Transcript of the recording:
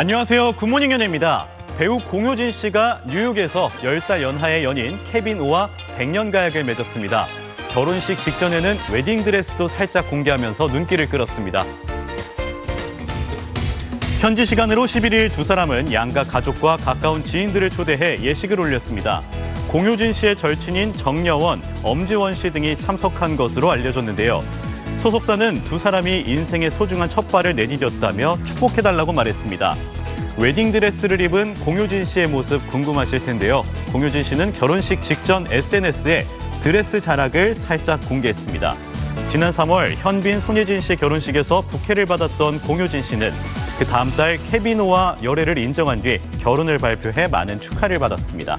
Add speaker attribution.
Speaker 1: 안녕하세요. 굿모닝 연예입니다. 배우 공효진 씨가 뉴욕에서 10살 연하의 연인 케빈 오와 100년 가약을 맺었습니다. 결혼식 직전에는 웨딩드레스도 살짝 공개하면서 눈길을 끌었습니다. 현지 시간으로 11일 두 사람은 양가 가족과 가까운 지인들을 초대해 예식을 올렸습니다. 공효진 씨의 절친인 정여원, 엄지원 씨 등이 참석한 것으로 알려졌는데요. 소속사는 두 사람이 인생의 소중한 첫 발을 내디뎠다며 축복해달라고 말했습니다. 웨딩드레스를 입은 공효진 씨의 모습 궁금하실 텐데요. 공효진 씨는 결혼식 직전 SNS에 드레스 자락을 살짝 공개했습니다. 지난 3월 현빈 손예진 씨 결혼식에서 부케를 받았던 공효진 씨는 그 다음 달 케비노와 열애를 인정한 뒤 결혼을 발표해 많은 축하를 받았습니다.